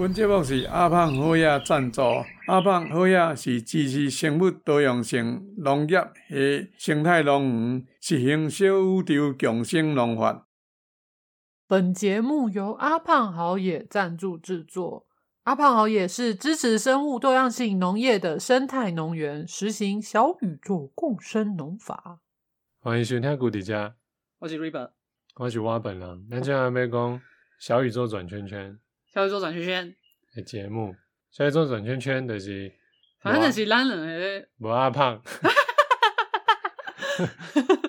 本节目是阿胖好野赞助，阿胖好野是支持生物多样性农业和生态农园，实行小宇宙共生农法。本节目由阿胖好野赞助制作。阿胖好野是支持生物多样性农业的生态农园，实行小宇宙共生农法。欢迎收听古迪家，我是 River，我是蛙本人。咱今天要讲小宇宙转圈圈。小宇宙转圈圈的节目，小宇宙转圈圈就是，反正就是咱两个无阿胖，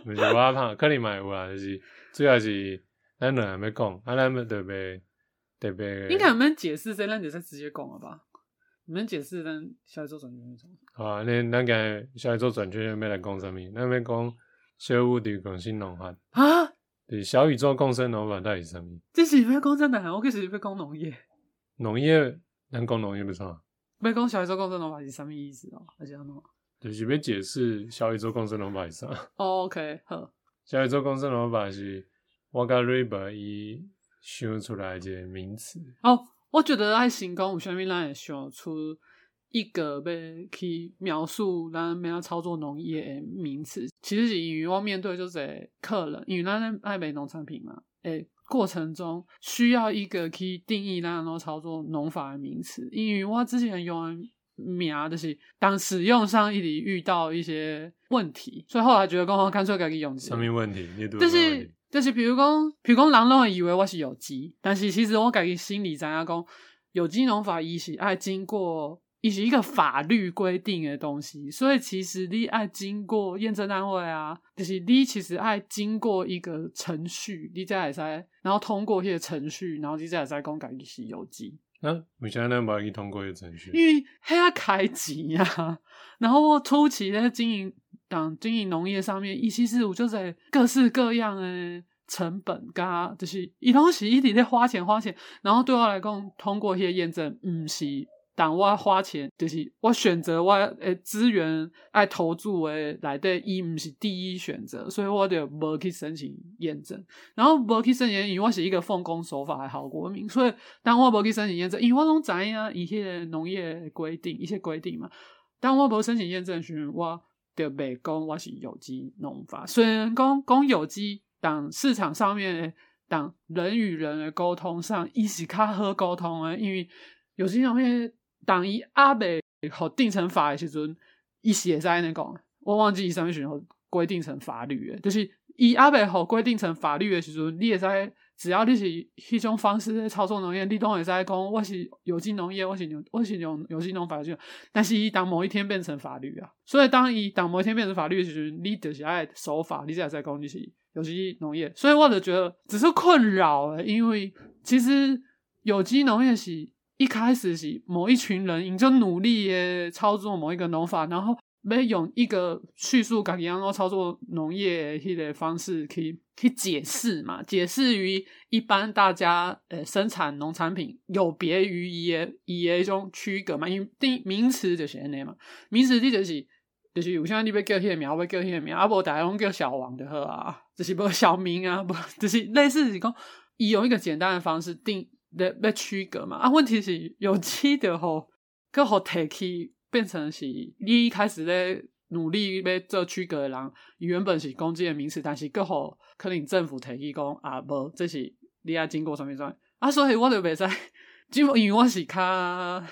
不是无阿胖，可能嘛有啊，就是主要是咱两个要讲，啊，咱们特别特别，应该我们解释这，咱就直接讲了吧？你们解释咱小宇宙转圈圈。好啊，那咱个小宇宙转圈圈要来讲什么？咱要讲小宇宙共生农法啊。对，小宇宙共生农法到底是什么？这是要讲真的，我其实要讲农业。农业，咱讲农业不错。要讲小宇宙共生农法是什么意思哦？还是要弄？就是要解释小宇宙共生农法是啥。Oh, OK，好。小宇宙共生农法是我跟瑞伯伊想出来一个名词。哦，我觉得爱成功，有啥物咱会想出一个被去描述咱要操作农业的名词，其实是因为我面对就是客人，因为咱爱美农产品嘛，诶，过程中需要一个去定义咱要操作农法的名词，因为我之前用的名就是当使用上一直遇到一些问题，所以后来觉得刚好干脆改个用词。什么问题？你就是就是比如讲，比如讲，人拢会以为我是有机，但是其实我家己心里知影讲，有机农法伊是爱经过。也是一个法律规定的东西，所以其实你爱经过验证单位啊，就是你其实爱经过一个程序，你才会使，然后通过那个程序，然后你才会使讲家己是有机。那为啥咱不可以通过一个程序？因为还要开钱呀。然后我初期在经营当经营农业上面，伊其实有就在各式各样的成本，噶就是伊东西一直在花钱花钱，然后对我来讲，通过那个验证，唔是。当我花钱，就是我选择我诶资源爱投注诶来的，伊毋是第一选择，所以我就无去申请验证。然后无去申请，因为我是一个奉公守法的好国民，所以当我无去申请验证，因为我拢知影一些农业规定一些规定嘛。当我无申请验证时，我就袂讲我是有机农法。虽然讲讲有机，但市场上面当人与人的沟通上，伊是较好沟通诶，因为有机农业。当伊阿未好定成法的时阵，伊是在那讲，我忘记伊啥物时候规定成法律诶，就是伊阿未好规定成法律的时阵，你也在只要你是迄种方式在操作农业，你都会在讲我是有机农业，我是用我是用有机农法就，但是伊当某一天变成法律啊，所以当伊当某一天变成法律的时阵，你就是爱守法，你才会使讲你是有机农业，所以我就觉得只是困扰，因为其实有机农业是。一开始是某一群人，你就努力的操作某一个农法，然后没用一个叙述感一样，然后操作农业的方式，可以去解释嘛？解释于一般大家呃生产农产品有别于一个一个一种区隔嘛？因定名词就是安尼嘛，名词你就是就是有像你要叫迄个名，要叫迄个名，啊不大家拢叫小王就好啊，就是不小明啊，不 就是类似是讲以用一个简单的方式定。咧要区隔嘛？啊，问题是有 机的吼，更好提起变成是你一开始咧努力要做区隔的人，原本是攻击的名词，但是更好可能政府提起讲啊，无这是你要经过什么什么啊，所以我就袂使，因为我是较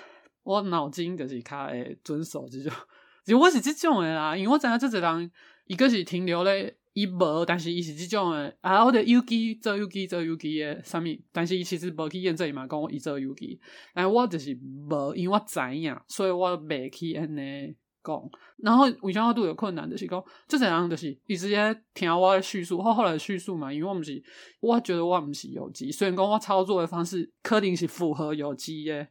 我脑筋就是较会遵守这种，就我是这种的啦，因为我知影这个人一个是停留咧。伊无，但是伊是即种诶，啊，我着有机做有机做有机诶，啥物？但是伊其实无去验证伊嘛，讲伊做有机，但我就是无，因为我知影，所以我袂去安尼讲。然后为啥我拄有困难，就是讲，即个人就是伊直接听我诶叙述，后后来叙述嘛，因为我毋是，我觉得我毋是有机，虽然讲我操作诶方式肯定是符合有机诶。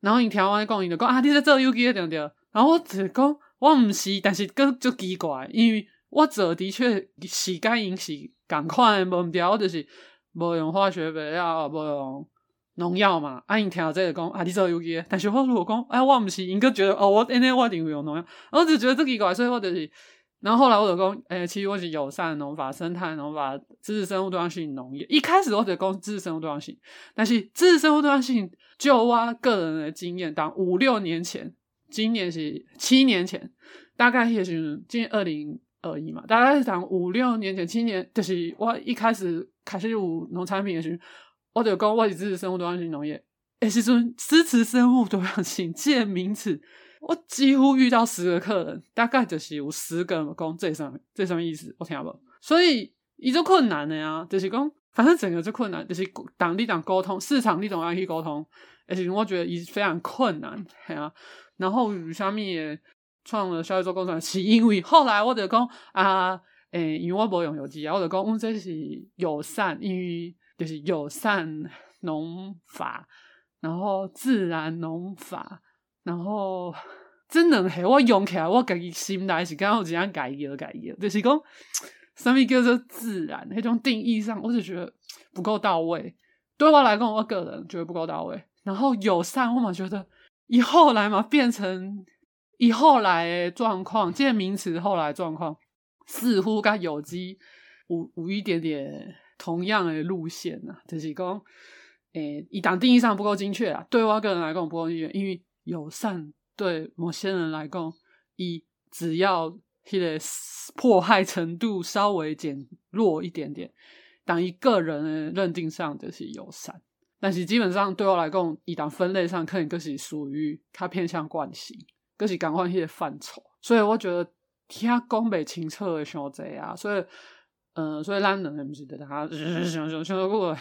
然后伊听我讲，伊就讲啊，你在做有机诶对不对？然后我就讲，我毋是，但是阁足奇怪，因为。我做的确是间因是共款的，无毋对，我就是无用化学肥料，无用农药嘛。啊，因听到这个讲，啊，你做有机，但是我如果讲，哎，我毋是，因阁觉得哦，我安尼我一定会用农药，我就觉得这奇怪，所以我就是，然后后来我就讲，诶、其实我是友善农法、生态农法、支持生物多样性农业。一开始我就讲支持生物多样性，但是支持生物多样性，就我个人的经验，当五六年前，今年是七年前，大概也是今年二零而已嘛，大概是讲五六年前、七年，就是我一开始开始有农产品的时候，我就讲我是支持生物多样性农业。诶，其实支持生物多样性这个名词。我几乎遇到十个客人，大概就是有十个讲这什么这什么意思，我听不。所以伊就困难的呀，就是讲反正整个就困难，就是当地当沟通，市场你总要去沟通，而且我觉得伊非常困难，嘿啊。然后为什么也创了小宇宙工厂，是因为后来我就讲啊，诶、因为我不用有机啊，我就讲我这是友善，因为就是友善农法，然后自然农法。然后，真的是我用起来，我自己心内是刚好这样改一个改一个，就是讲什么叫做自然，那种定义上，我就觉得不够到位。对我来讲，我个人觉得不够到位。然后友善，我嘛觉得以后来嘛变成以后来状况，这些名词后来状况似乎跟有机无无一点点同样的路线呐，就是讲，诶，以当定义上不够精确啊。对我个人来讲不够精确，因为。友善对某些人来讲，以只要他的迫害程度稍微减弱一点点，当一个人认定上就是友善，但是基本上对我来讲，以当分类上可能就是属于他偏向惯性，就是赶快一些范畴。所以我觉得听讲袂清楚的想这啊，所以嗯、呃，所以咱人不是得他想想想过，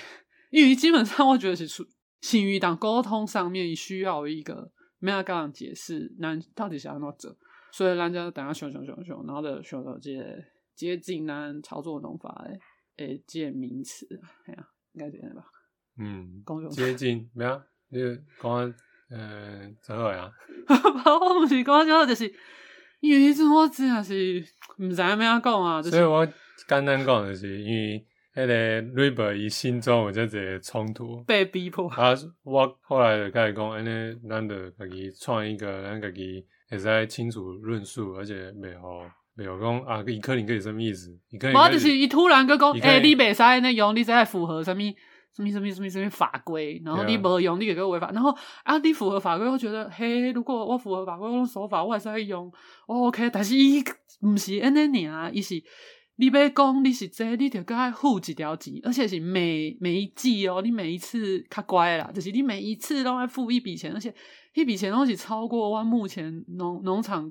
因为基本上我觉得是属属于当沟通上面需要一个。没有跟人解释，那到底是要怎么做？所以咱就等下熊熊熊熊，然后就熊到这接近咱操作农法诶诶，这名词，哎呀，应该这样吧？嗯，接近没有？你讲呃，怎么样？我不是讲就就是，因为这我真的是唔知道咩讲啊，所以我简单讲就是因为。迄个瑞伯伊心中有这个冲突，被逼迫。啊，我后来就开始讲，安尼咱就家己创一个，咱家己会使清楚论述，而且袂好袂好讲啊，伊可能可以什么意思？伊可能无就是伊突然个讲，诶、欸，你袂使安尼用，你才符合什么什么什么什么什么法规，然后你无用，你给个违法，然后啊，你符合法规，我觉得嘿，如果我符合法规，我用手法我还是会用，我 OK，但是伊毋是安尼尔，伊是。你要讲你是这个，你就该付一条钱，而且是每每一季哦，你每一次较乖啦，就是你每一次都要付一笔钱，而且一笔钱都是超过我目前农农场，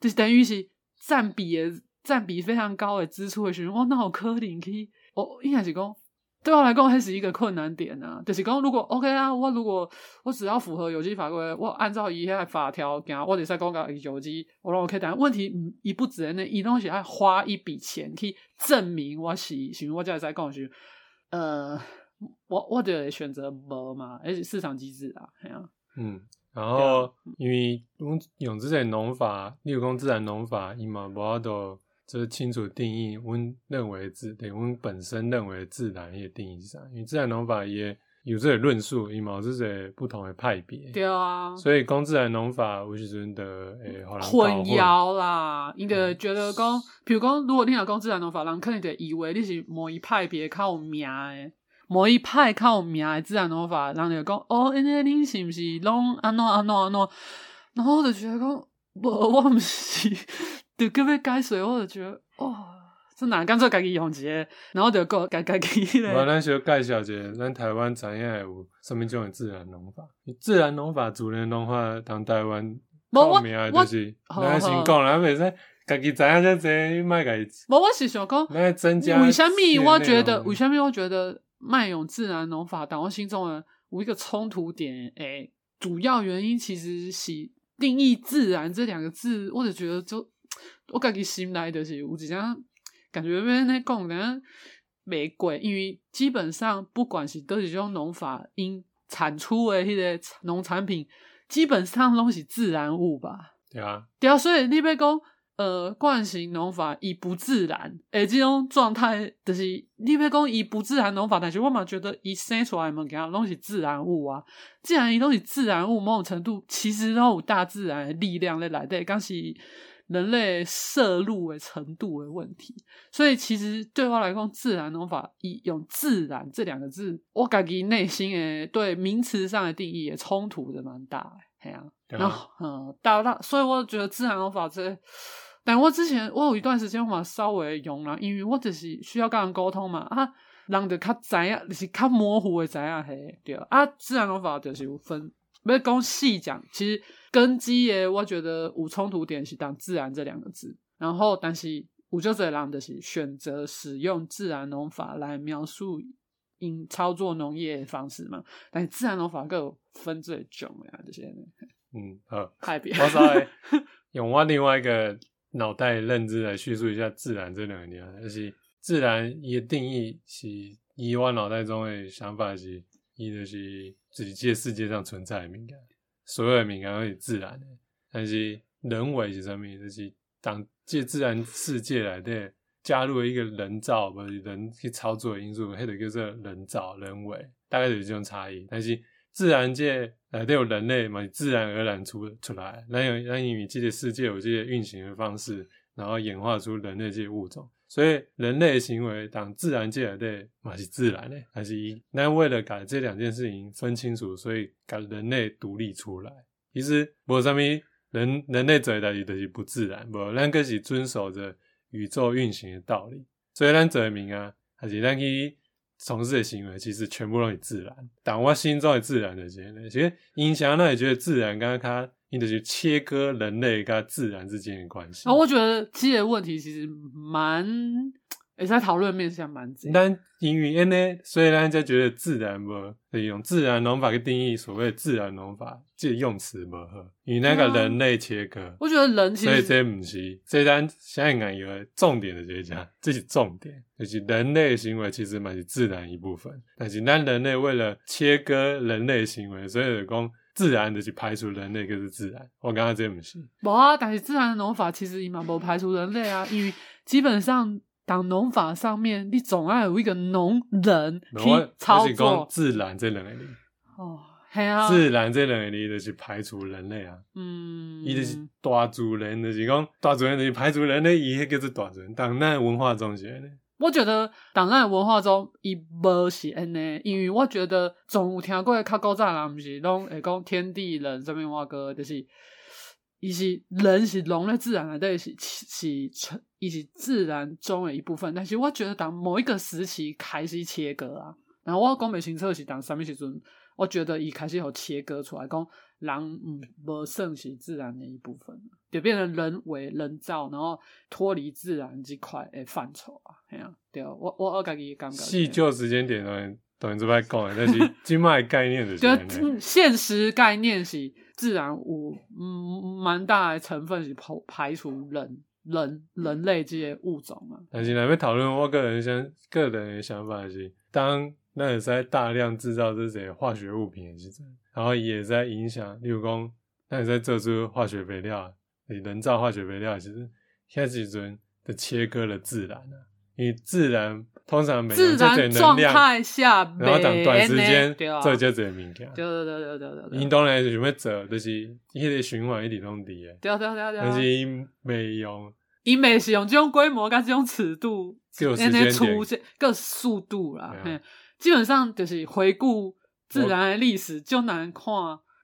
就是等于是占比的占比非常高的支出的时候，我那好可怜去，我应该是讲。对我来讲还是一个困难点啊，就是讲如果 OK 啊，我如果我只要符合有机法规，我按照一些法条行，我得在公告有机，我说 OK。但问题一不止呢，一东西要花一笔钱去证明我是，行，我再再讲是，呃，我我得选择无嘛，而且市场机制啊，这样。嗯，然后、啊、因为用用这些农法，例如讲自然农法，伊嘛无法度。就是清楚定义，我认为自对，我本身认为自然也定义上，因为自然农法也有这个论述，伊嘛有这些不同的派别。对啊，所以讲自然农法，有时阵的诶，混混淆啦，应该觉得讲，比如讲，如果你要讲自然农法，人可能就以为你是某一派别较有名诶，某一派较有名诶自然农法，人就讲哦，那你是不是拢安怎安怎安怎？然后我就觉得讲，不，我不是。就特别改水，我就觉得哇，真难干脆家己用一个，然后就个家家己咧。我咱小介绍一下，咱台湾知影有什么种自然农法？自然农法、自然农法，当台湾出名就是，咱先讲，咱袂使家己我是想讲。为什么我觉得？为什么我觉得卖用自然农法，但我心中的有一个冲突点？诶，主要原因其实是定义“自然”这两个字，我就觉得就。我家己心内就是有一种感觉，别那讲的袂过，因为基本上不管是都是这种农法因产出的迄个农产品，基本上拢是自然物吧？对啊，对啊，所以你别讲呃惯性农法以不自然，诶，这种状态就是你别讲以不自然农法，但是我嘛觉得伊生出来物件拢是自然物啊。既然伊拢是自然物，某种程度其实都有大自然的力量在内底，刚是。人类摄入的程度的问题。所以其实对我来讲，自然农法以用“自然”这两个字，我感觉内心诶对名词上的定义也冲突的蛮大的。哎呀，然后嗯，大大，所以我觉得自然农法这。但我之前我有一段时间我嘛稍微用了，因为我就是需要跟人沟通嘛啊，人就较知影，就是较模糊的知影嘿，对啊，自然农法就是有分，要讲细讲，其实根基诶，我觉得无冲突点是当自然这两个字，然后但是有就这人就是选择使用自然农法来描述因操作农业的方式嘛，但是自然农法更分最重呀这些，嗯好，太别，我稍微 用我另外一个。脑袋认知来叙述一下“自然”这两个字，就是“自然”一个定义是，以我脑袋中的想法是，伊就是自己这世界上存在的敏感，所有的敏感都是自然的。但是人为是什么？就是当这自然世界来的加入了一个人造或者人去操作的因素，迄个叫做人造、人为，大概就是这种差异。但是自然界来都有人类嘛，自然而然出出来，那有那因为这个世界有这些运行的方式，然后演化出人类这些物种，所以人类的行为当自然界来的嘛是自然的，还是一那为了把这两件事情分清楚，所以把人类独立出来。其实无啥物人人类做的代志就是不自然，无咱个是遵守着宇宙运行的道理，所以咱做明啊，还是咱去。从事的行为其实全部都是自然，但我心中的自然的这些，其实影响那也觉得自然，刚刚他你得去切割人类跟自然之间的关系。哦，我觉得这些问题其实蛮。也在讨论面向蛮多，但因为呢，所以大家觉得自然不可以用自然农法去定义所谓自然农法，这用词不合，与那个人类切割。我觉得人其实，所以这不是这单现在有个重点的这一讲，这是重点，就是人类行为其实蛮是自然一部分，但是咱人类为了切割人类行为，所以就讲自然的去排除人类就是自然。我刚刚这不是，不啊，但是自然的农法其实伊嘛不排除人类啊，因为基本上。当农法上面，你总要有一个农人去操作。自然这两个字哦，系啊，自然这两个字就是排除人类啊。嗯，伊就是大自然，就是讲大自然就是排除人类，伊迄叫做大自然。当咱文化中是安尼，我觉得当咱文化中伊无是安尼，因为我觉得总有听过较古早人，毋是拢会讲天地人这么话歌，就是。伊是人是融入自然的，对，是是成，伊是自然中的一部分。但是我觉得，当某一个时期开始切割啊，然后我讲袂清楚是当什么时阵，我觉得伊开始有切割出来，讲人嗯无算是自然的一部分，就变成人为人造，然后脱离自然这块诶范畴啊。嘿啊，对啊，我我我家己感觉。细究时间点呢，当然这边讲的，但是 经脉概念的，就现实概念是。自然有嗯蛮大的成分是排排除人人人类这些物种啊。但是来面讨论，我个人想个人的想法是，当那也在大量制造这些化学物品的时候，然后也在影响，例如讲，那也在做出化学肥料，人造化学肥料，其实现在时阵的切割了自然啊。你自然通常没有这些能量，然后等短时间做这些物件，对对对对对对。因当然想要做，就是迄个循环一直拢伫诶。对对对对。但是因没用，因没是用这种规模跟这种尺度，有时间出现个速度啦。基本上就是回顾自然的历史就难看，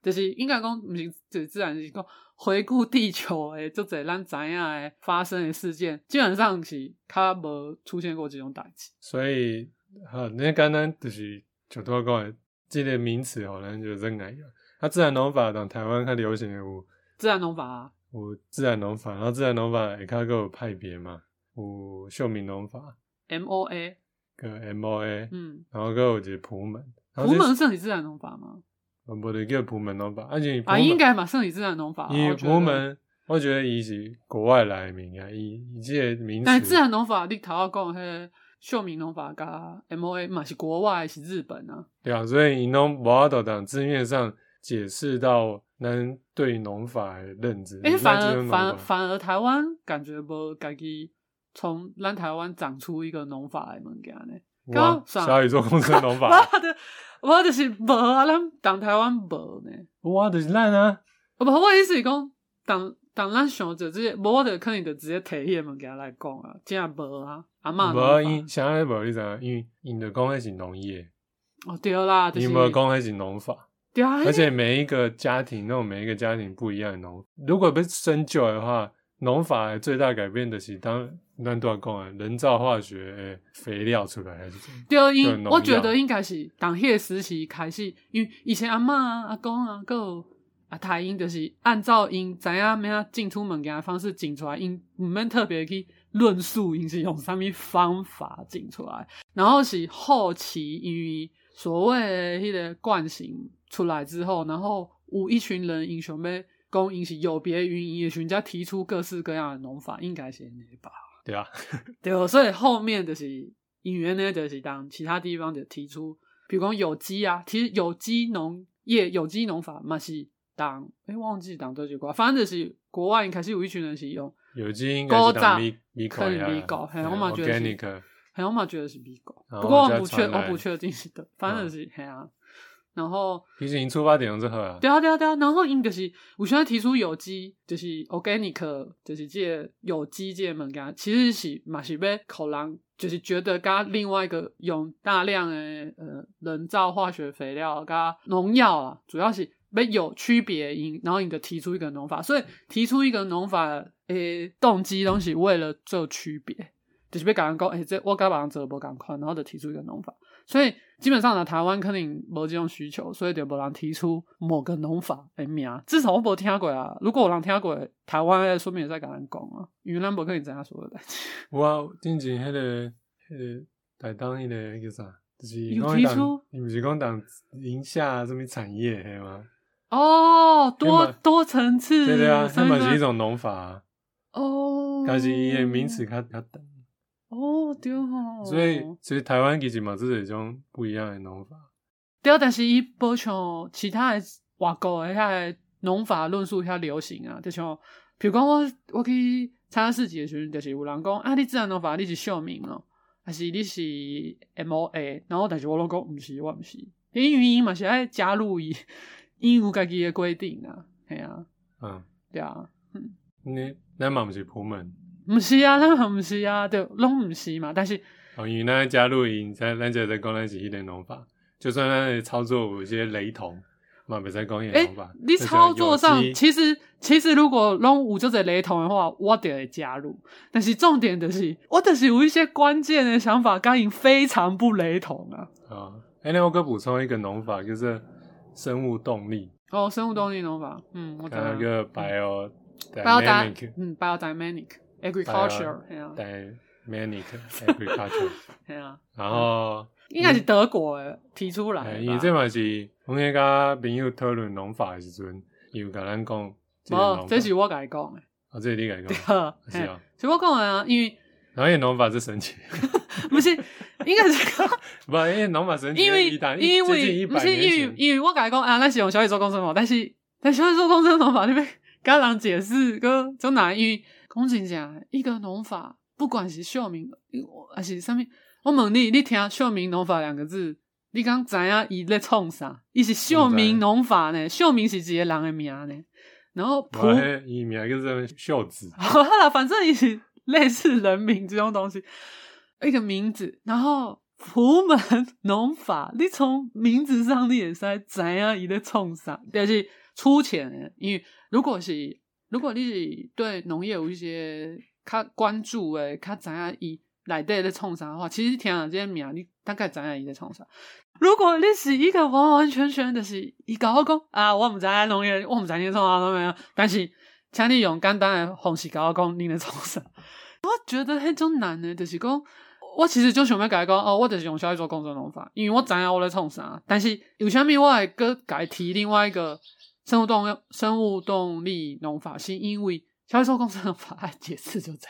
就是应该讲毋是就是自然是讲。回顾地球诶，就侪咱知影诶发生诶事件，基本上是较无出现过这种代志。所以，好，那刚刚就是就多讲诶，这个名词好像就真爱用。啊，自然农法，当台湾较流行诶有自然农法啊，有自然农法，然后自然农法下较有派别嘛，有秀明农法，M O A，个 M O A，嗯，然后个有一个普门，普门算是自然农法吗？不对，叫部门农法，而且啊，应该嘛，算是自然农法。因为朴门，我觉得伊是国外来的名啊，伊伊这个名词。但自然农法，你头先讲迄个秀明农法加 M O A 嘛，是国外是日本啊。对啊，所以伊拢无法度当字面上解释到咱对农法的认知。哎、欸，反而反而反而台湾感觉无家己从咱台湾长出一个农法的物件呢。哇，小宇宙工程农法。我就是无啊，咱当台湾无呢。我就是咱啊！不，我意思是讲，当当咱想着这些，无我就肯定就直接提迄个物件来讲啊，真啊无啊，阿嬷无因啥物无你知影，因为因着讲迄是农业，哦对啦，你无讲迄是农法，对啊，而且每一个家庭那种每一个家庭不一样的农，如果不深究的话，农法最大改变的是当咱拄仔讲啊，人造化学诶肥料出来还是怎么？对，因我觉得应该是当迄个时期开始，因为以前阿嬷啊、阿公啊，还有啊，太因就是按照因知影咩啊进出门件的方式进出来，因毋免特别去论述因是用啥物方法进出来，然后是后期因为所谓的迄个惯性出来之后，然后有一群人英雄要讲因是有别于因的，人家提出各式各样的农法，应该是那吧？对啊，对，所以后面就是因缘呢，就是当其他地方就提出，比如讲有机啊，其实有机农业、有机农法嘛是。当哎，忘记当这句话，反正就是国外开始有一群人是用有机，应该是当米米狗呀，米狗，嘿，我嘛觉得是，嘿，我嘛觉得是米狗，不过我不确，我不确定是的，反正是嘿啊。然后其实因出发点就好啊，对啊对啊对啊。然后因就是我现在提出有机，就是 organic，就是这有机这物件，其实是嘛是要可能就是觉得加另外一个用大量的呃人造化学肥料加农药啊，主要是。没有区别因，然后你就提出一个农法，所以提出一个农法，诶，动机东西为了做区别，就是别讲讲，诶，这我该把人做无共款，然后就提出一个农法，所以基本上呢，台湾肯定无这种需求，所以就无人提出某个农法诶名，至少我无听过啊。如果有人听过，台湾诶说明也在甲咱讲啊，因为咱无可能知影所有代志。我之前迄个迄个台东迄个迄个啥，就是有提出，你不是讲当宁夏什么产业系吗？哦，多多层次，对对啊，他们是一种农法啊哦，但是伊诶名词较较长哦，对哦，所以所以台湾其实嘛，是一种不一样的农法。对，但是伊不像其他的外国的遐农法论述较流行啊，就像比如讲我我去参加市集的时候，就是有人讲啊，你自然农法你是秀明哦，还是你是 MOA？然后但是我拢讲毋是，我毋是，因为伊嘛是爱加入伊。因有家己的规定啊，系啊，嗯，对啊，嗯，你咱嘛毋是普门，毋是啊，咱嘛毋是啊，对，拢毋是嘛，但是，哦，因为咱加入营，咱咱就在讲咱是迄个农法，就算咱的操作有一些雷同，嘛袂使讲迄个农法。欸、你操作上其实其实如果拢有这个雷同的话，我就会加入。但是重点就是，我就是有一些关键的想法，跟因非常不雷同啊。啊、哦，哎、欸，那我再补充一个农法，就是。生物动力哦，生物动力农法，嗯，我讲一个 bio biodynamic，嗯，biodynamic agriculture，对啊，然后应该是德国诶提出来，因为这嘛是我迄个朋友讨论农法的时阵，伊有甲咱讲，哦，这是我甲伊讲诶，哦，这是你甲伊讲，是啊，是我讲诶啊，因为然后农法是神奇。不是，应该是 不，因为农法神奇，因为因为不是因为因为我改讲啊，那是用小宇宙工程法，但是但小宇宙工程法那边跟人解释个就哪因为公正讲一个农法，不管是秀明还是上面，我问你，你听秀明农法两个字，你刚知影伊在创啥？伊是秀明农法呢？秀明是一个人的名呢？然后普伊名叫做秀子，好了，反正伊是类似人名这种东西。一个名字，然后普门农法，你从名字上你也是在知影伊咧创啥，但是粗浅，因为如果是如果你是对农业有一些较关注诶，较知影伊内底咧创啥的话，其实听了这些名，你大概知影伊咧创啥。如果你是一个完完全全的是伊甲我讲啊，我唔知农业，我唔知你创啥都没有，但是请你用简单的方式甲我讲你咧创啥，我觉得迄种难的，就是讲。我其实就想要改讲哦，我就是用小宇宙工作农法，因为我知影我在创啥。但是有啥物我会个改提另外一个生物动生物动力农法，是因为小宇宙共生农法解释就在。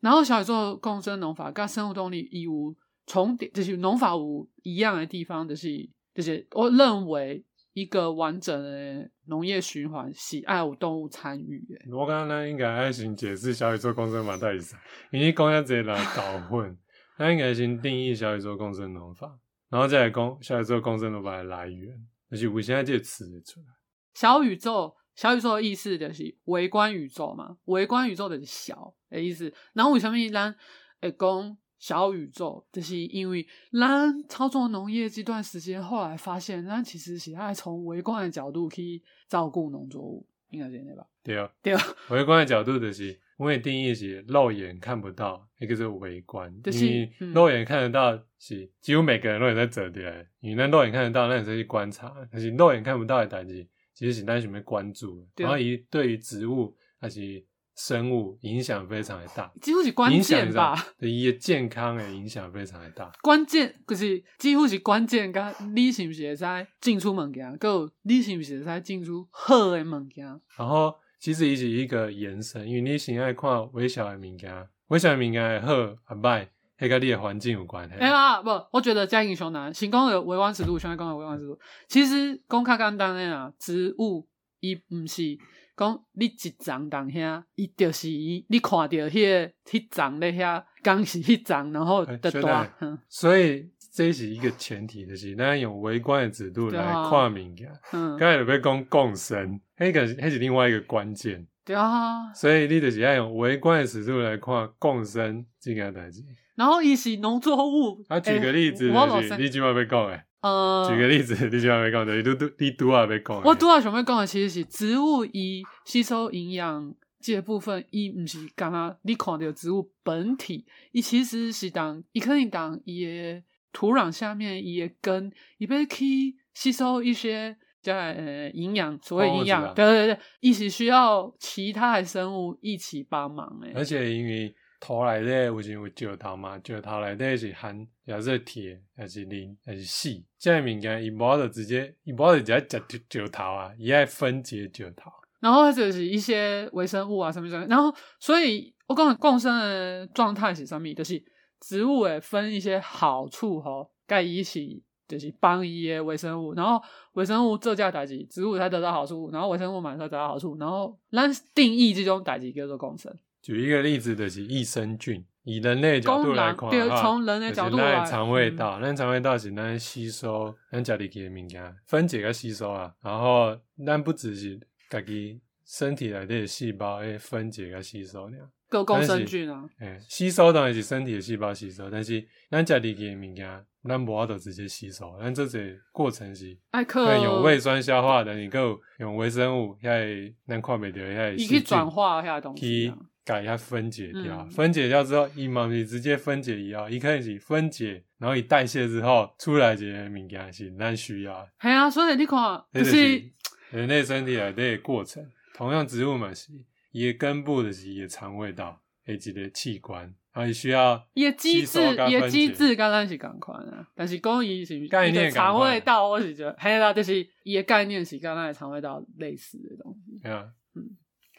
然后小宇宙共生农法跟生物动力有重叠，就是农法无一样的地方，就是就是我认为一个完整的农业循环喜爱有动物参与。我刚刚应该爱先解释小宇宙工程法到底啥，因为讲下这来搞混。那应该先定义小宇宙共生农法，然后再来讲小宇宙共生农法的来源，而且我现在这个词出来。小宇宙，小宇宙的意思就是微观宇宙嘛，微观宇宙就是小的意思。然后为什么咱会讲小宇宙，就是因为咱操作农业这段时间，后来发现咱其实是爱从微观的角度去照顾农作物，应该是这样吧？对啊，对啊。微观的角度就是，我们定义是肉眼看不到，一个是微观，就是肉眼看得到是几乎每个人都有在做的，因为咱肉眼看得到，那你是去观察，但是肉眼看不到的代志，其实是咱想要关注，然后伊对于植物还是。生物影响非常的大，几乎是关键吧？对伊的健康的影响非常的大。关键就是几乎是关键，甲你是不是会使进出物件，够你是不是会使进出好的物件。然后其实伊是一个延伸，因为你先爱看微小的物件，微小的物件会好啊歹，迄甲你的环境有关系。哎呀，不，我觉得加英雄难。先讲的微观尺度，先来讲的微观尺度。其实讲较简单的啊，植物伊毋是。讲你一张当下，伊就是伊，你看到迄个迄张咧遐，刚是迄张，然后的大。所以这是一个前提，就是咱用微观的尺度来看物件。嗯，刚才有被讲共生，迄个迄是另外一个关键。对啊。所以你就是要用微观的尺度来看共生这件代志。然后伊是农作物。啊，举个例子，就是你今晚要讲诶。呃，举个例子，你今晚要讲的，你都都你都啊要讲。我拄仔想要讲的其实是植物伊吸收营养这部分，伊毋是干那你看到植物本体，伊其实是当伊可以当伊的土壤下面伊的根，伊要去吸收一些叫呃营养，所谓营养，对对对，一起需要其他的生物一起帮忙诶。而且因为土内底有时有石头嘛，石头内底是含，也是铁，还是磷，还是矽，这些物件伊无就直接，伊无就直接食石头啊，伊爱分解石头。然后就是一些微生物啊，什么什么，然后所以我讲共生的状态是什么？就是植物诶分一些好处吼，盖一起就是帮一些微生物，然后微生物做这代志，植物才得到好处，然后微生物嘛才得到好处，然后咱定义这种代志叫做共生。举一个例子，就是益生菌，以人类角度来看，对，从人类角度来，肠胃道，咱肠胃道是咱吸收咱家里给的物件，分解跟吸收啊。然后咱不只是家己身体内的细胞诶分解跟吸收那样，个共生菌啊，哎，吸收当然是身体的细胞吸收，但是咱家里给的物件，咱无法度直接吸收，咱这些过程是，爱可用胃酸消化的，你够用微生物，遐咱看袂到遐，你可以转化遐东西。改一下分解掉，嗯、分解掉之后，伊嘛是直接分解以后，伊开始分解，然后伊代谢之后出来这些物件是咱需要。系啊，所以你看，就是人类身体内底过程，同样植物嘛是，伊的根部的是伊的肠胃道，诶一个器官，然后伊需要伊的机制，伊的机制跟咱是共款啊，但是讲伊是概念肠胃道，我是觉得系啦，就是伊的概念是跟咱的肠胃道类似的东西。啊，嗯，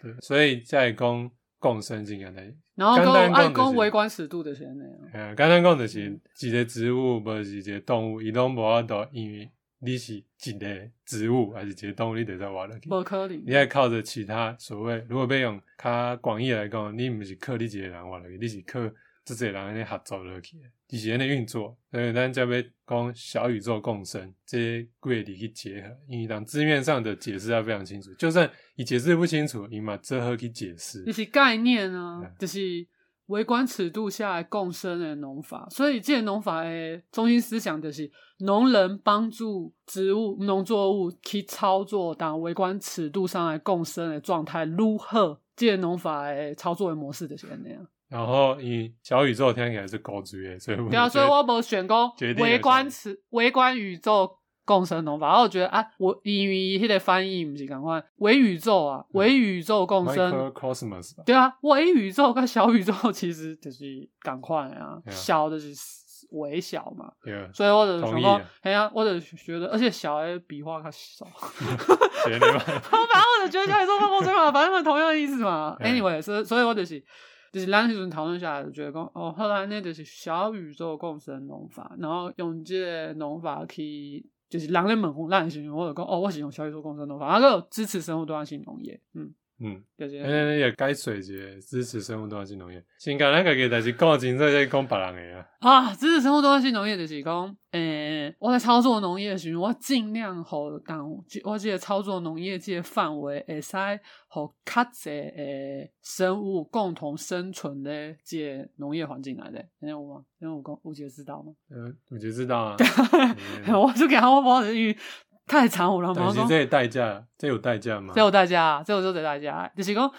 对，所以在讲。共生境安尼，然后讲爱讲微观尺度的先那样。嗯，简单讲就是，一个植物不是一个动物，伊拢无法度，因为你是一个植物还是一个动物，你得在活落去。不可能。你还靠着其他所谓，如果要用较广义来讲，你不是靠你一个人活落去，你是靠这些人来合作落去。以前的运作，所以咱这边讲小宇宙共生，这些规律去结合，因为当字面上的解释要非常清楚。就算你解释不清楚，你嘛最好去解释？就是概念啊，嗯、就是微观尺度下来共生的农法。所以这个农法的中心思想就是农人帮助植物、农作物去操作当微观尺度上来共生的状态如何？这个农法的操作的模式就是那样。然后以小宇宙听起来是高级的，所以对啊，所以我没选过微观词、微观宇宙共生农法。然后我觉得啊，我因为他的翻译不是赶快微宇宙啊，微宇宙共生。Microcosmos 对啊，微宇宙跟小宇宙其实就是赶快啊，小的是微小嘛。对啊，所以我就想说，哎呀，我就觉得，而且小的笔画较少。反正我就觉得小宇宙共生嘛，反正同样的意思嘛。Anyway，所以所以我就是。就是咱迄阵讨论下来，就觉得讲哦，后来呢就是小宇宙共生农法，然后用这个农法去，就是人咧问咱是，我就讲哦，我是用小宇宙共生农法，然后支持生物多样性农业，嗯。嗯，就是，也该水节支持生物多样性农业。先讲咱家己，但是讲真，再再讲别人的啊。啊，支持生物多样性农业就是讲，诶、欸，我在操作农业的时候，我尽量互当我这个操作农业这个范围，会使互较侪诶生物共同生存的这个农业环境来的。因为我，因为我讲吴杰知道吗？嗯，吴杰知道啊。我就给他我报的因为太长了，但是这有代价，这有代价吗？这有代价，这有就得代价，就是讲，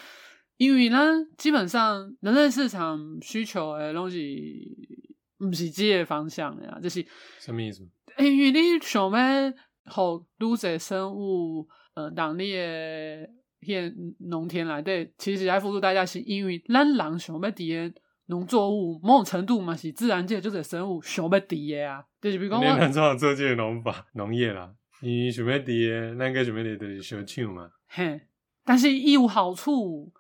因为呢，基本上人类市场需求的东西，不是这个方向的呀，就是什么意思？因为你想要好多些生物，呃，当你的现农田来对，其实还付出代价，是因为咱人想要的农作物某种程度嘛，是自然界就是生物想要的啊，就是比如讲我们做这个农法农业啦。你想要的，那个想要的就是小抢嘛。嘿，但是伊有好处，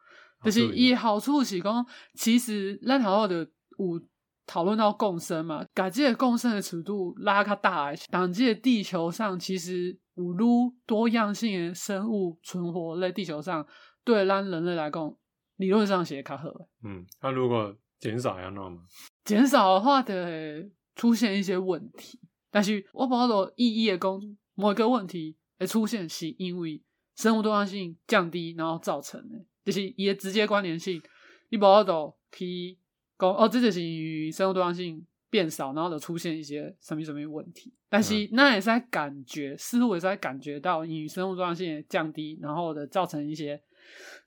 就是伊好处是讲，其实咱头好的有讨论到共生嘛，把这个共生的尺度拉较大，当这个地球上其实有愈多样性的生物存活在地球上，对咱人类来讲，理论上是会较好。嗯，那、啊、如果减少要弄吗？减少的话，就会出现一些问题。但是我把它意义的讲。某一个问题诶出现，是因为生物多样性降低，然后造成的，就是伊的直接关联性。你无法度去讲哦，这就是因为生物多样性变少，然后就出现一些什么什么问题。但是那也是在感觉，似乎也是在感觉到，因为生物多样性降低，然后的造成一些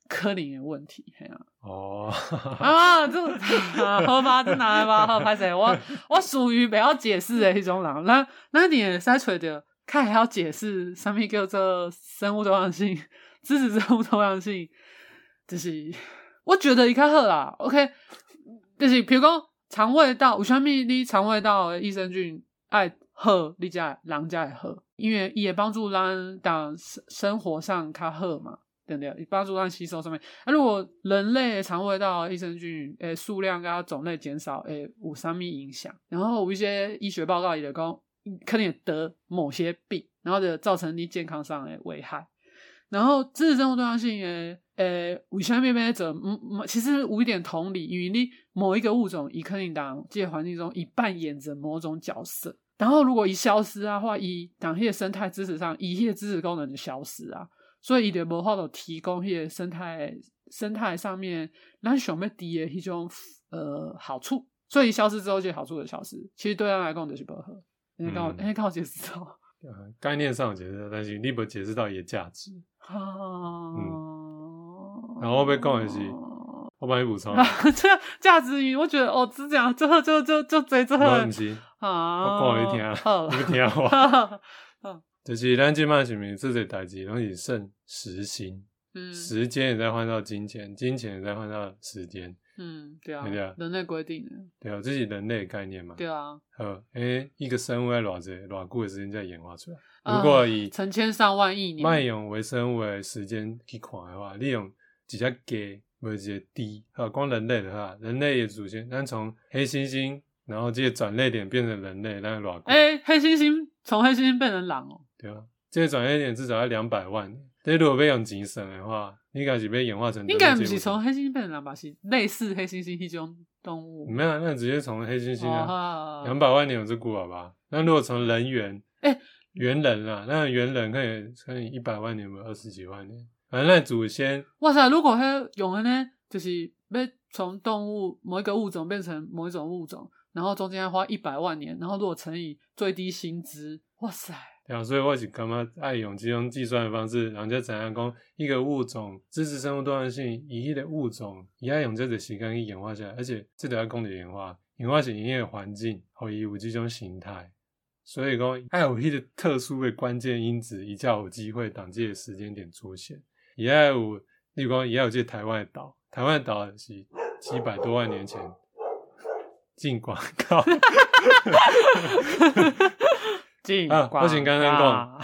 可能的问题。嘿啊，哦，啊，这好吧，这拿来吧，好拍谁？我我属于比较解释的一种人。那那你也在吹的。看还要解释什么叫做生物多样性，支持生物多样性，就是我觉得伊较好啦。OK，就是比如讲肠胃道，有什么你肠胃道的益生菌爱好，你家人家也好，因为伊会帮助咱当生生活上较好嘛，对不对？帮助咱吸收上面。啊，如果人类肠胃道益生菌诶数量跟它种类减少，诶有啥物影响？然后有一些医学报告也讲。可能得某些病，然后就造成你健康上的危害。然后支持生活多样性诶，诶，为什么要做？嗯嗯，其实有一点同理，因为你某一个物种，伊可能当这些环境中，伊扮演着某种角色。然后如果一消失啊，或伊当些生态知识上，伊迄个支持功能就消失啊，所以伊就无法度提供迄个生态生态上面咱想要低的迄种呃好处。所以消失之后，这个好处就消失。其实对咱来讲就是不合。因为刚好，因为刚好解释到，概念上解释到，但是你没解释到伊的价值。啊，嗯，然后我被讲的是，我帮你补充。这价值语，我觉得哦，只讲最后就就就这最后。不是 啊，我讲你听，你听话。就是咱今麦是咪这些代志，拢是剩时薪，嗯，时间也在换到金钱，金钱也在换到时间。嗯，对啊，对啊，人类规定的，对啊，这是人类的概念嘛，对啊，呃，诶，一个生物在偌济偌久的时间在演化出来，如果以成千上万亿年，卖用微生物的时间去看的话，利用几只鸡，或者低，哈，光人类的话，人类的祖先，咱从黑猩猩，然后这些转类点变成人类，那偌久？诶，黑猩猩从黑猩猩变成狼哦，对啊，这个转类点至少要两百万年，这如果被用钱算的话。应该是被演化成，应该不是从黑猩猩变成狼吧？是类似黑猩猩一种动物。没有，那直接从黑猩猩啊，两百万年有这古好吧？那如果从人猿，哎，猿人啊，那猿人可以可以一百万年，有二十几万年，反正那祖先。哇塞！如果他用的呢，就是被从动物某一个物种变成某一种物种，然后中间要花一百万年，然后如果乘以最低薪资，哇塞！对啊，所以我是感觉爱用这种计算的方式，人家怎样讲一个物种支持生物多样性，以一个物种也要用这个时间去演化下来，而且这都要讲的演化，演化是因为环境和伊有这种形态，所以讲爱有一个特殊的关键因子，伊才有机会当这个时间点出现。也要有，例如讲也有这台湾的岛，台湾岛是几百多万年前 进广告。啊，不行刚刚讲，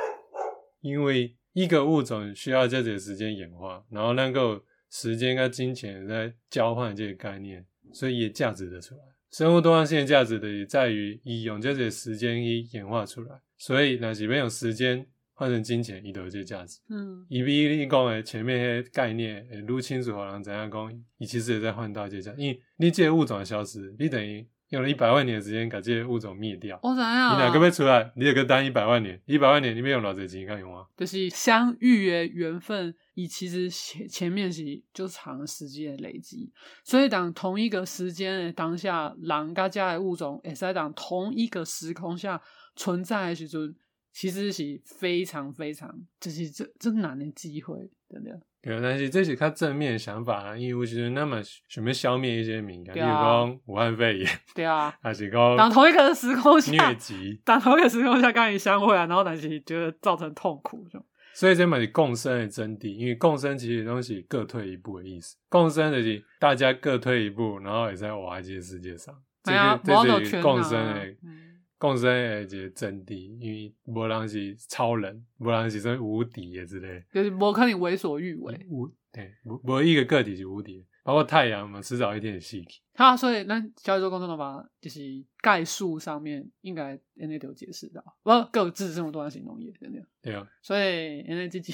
因为一个物种需要这些时间演化，然后能够时间跟金钱在交换这个概念，所以也价值得出来。生物多样性的价值的也在于以用这些时间一演化出来，所以那是要用时间换成金钱，伊都有这价值。嗯，伊比你讲的前面些概念，诶，愈清楚，好人怎样讲，你其实也在换到这价值。因为你这个物种消失，你等于用了一百万年的时间，把这些物种灭掉。我知影。你哪个要出来？你有个单一百万年，一百万年你没用多少钱，敢用啊？就是相遇的缘分，以其实前前面是就长时间的累积，所以当同一个时间的当下，人甲遮的物种，会使当同一个时空下存在的时阵。其实是非常非常，就是这这难的机会，对不对？对，但是这是较正面的想法啊，因为我觉得那么想要消灭一些敏感，比如讲武汉肺炎，对啊，还是讲当同一个时空下疟疾，当同一个时空下跟你相会啊，然后但是觉得造成痛苦，所以这嘛是共生的真谛，因为共生其实东西各退一步的意思，共生就是大家各退一步，然后也在瓦解世界上，这个这是共生的。嗯共生的一个真谛，因为无人是超人，无人是说无敌的之类，就是无可能为所欲为。无对，无无一个个体是无敌，包括太阳嘛，迟早一天也死去。好，所以咱小宇宙共生的话，就是概述上面应该应该都有解释到，不各自这么多样性农业，对不对？对啊。所以因为 自己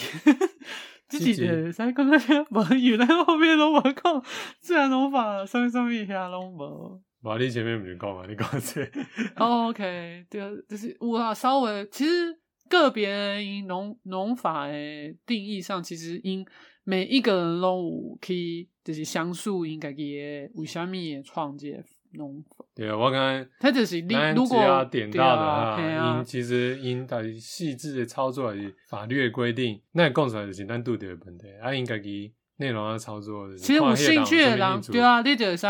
自己的在刚刚无原来后面都无讲自然农法，上面上面遐拢无。马力前面不是讲嘛？你讲这？OK，对啊，就是我稍微其实个别农农法的定义上，其实因每一个人拢有可以就是详述应该嘅为虾米的创建农法。对啊，我刚才他就是你如果要点到的话，因、啊、其实因到底细致的操作还是法律的规定，那讲出来就是咱拄着的问题啊，应该给。内容要操作的，其实有兴趣的人，对啊，你就会使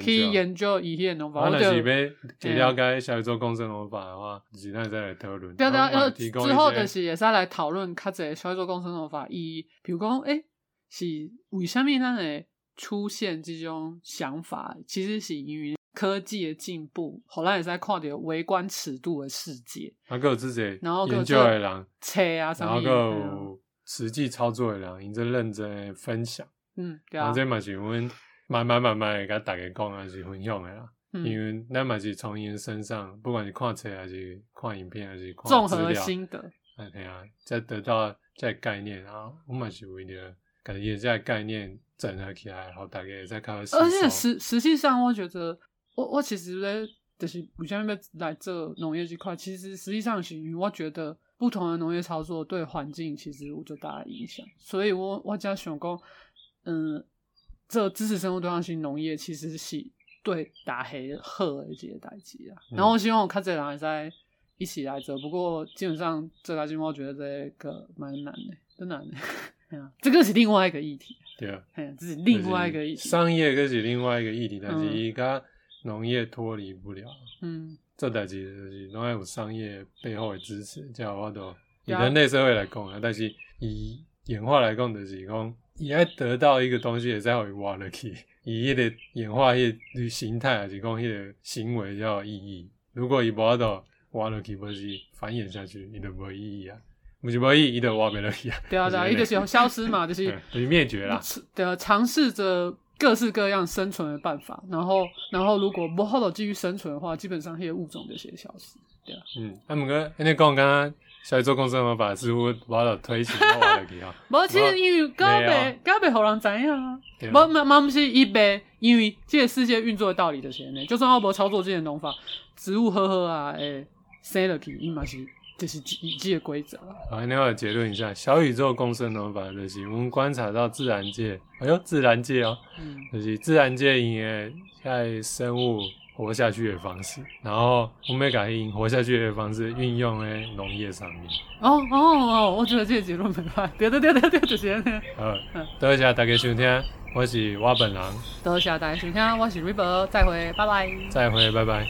去研究一些农法。或者是要了解小宇宙共生农法的话，其他再来讨论。对对要，之后就是也是来讨论较侪小宇宙共生农法，以比如讲，诶、欸，是为什么咱会出现这种想法？其实是因为科技的进步，后来也是在看到微观尺度的世界。啊，还有自己然后研究的人，册啊，然后实际操作的人，因真认真分享，嗯，对啊，这嘛是阮慢慢慢慢甲大家讲，还是分享的啦。嗯、因为那嘛是从因身上，不管是看车还是看影片，还是看综合心得，哎呀，再得到这概念然后，我嘛是为了感觉这概念整合起来，然后大家也在开始。而且实实际上，我觉得我我其实咧，就是为什么要来做农业这块，其实实际上是因为我觉得。不同的农业操作对环境其实有最大的影响，所以我我只想讲，嗯，这支持生物多样性农业其实是对大黑好的一个代志啊。然后我希望我看这人在一起来做，不过基本上这个情况我觉得这个蛮难的，真难的。这个是另外一个议题，对啊，这是另外一个议题，商业这是另外一个议题，但是伊甲农业脱离不了，嗯。这代志就是拢爱有商业背后的支持，这样我都以人类社会来讲啊，但是以演化来讲，就是讲伊爱得到一个东西，也在会挖落去，以迄个演化迄个形态，还是讲迄个行为较有意义。如果伊无法度挖落去，不是繁衍下去，伊就无意义啊，不是无意义，伊就挖不落去啊。对啊，对啊，伊就是消失嘛，就是 就是灭绝啦。对啊，尝试着。各式各样生存的办法，然后，然后如果不好的继续生存的话，基本上那些物种就先消失，对啊。嗯，阿姆哥，你讲刚刚小宇宙共生的方法似乎把它推行到完了去哈。无，其实因为搞袂搞袂，互人知样啊。无，嘛嘛不是一白，因为这个世界运作的道理就是呢，就算我无操作这些农法，植物呵呵啊，诶，生了去伊嘛是。这是已知的规则。好，那我结论一下，小宇宙共生农法就是我们观察到自然界，哎呦，自然界哦，嗯，就是自然界因为在生物活下去的方式，然后我们感应活下去的方式运用在农业上面。哦哦哦，我觉得这个结论没错，对对对对对，就是这样。好，多谢大家收听，我是我本人。多谢大家收听，我是 River，再会，拜拜。再会，拜拜。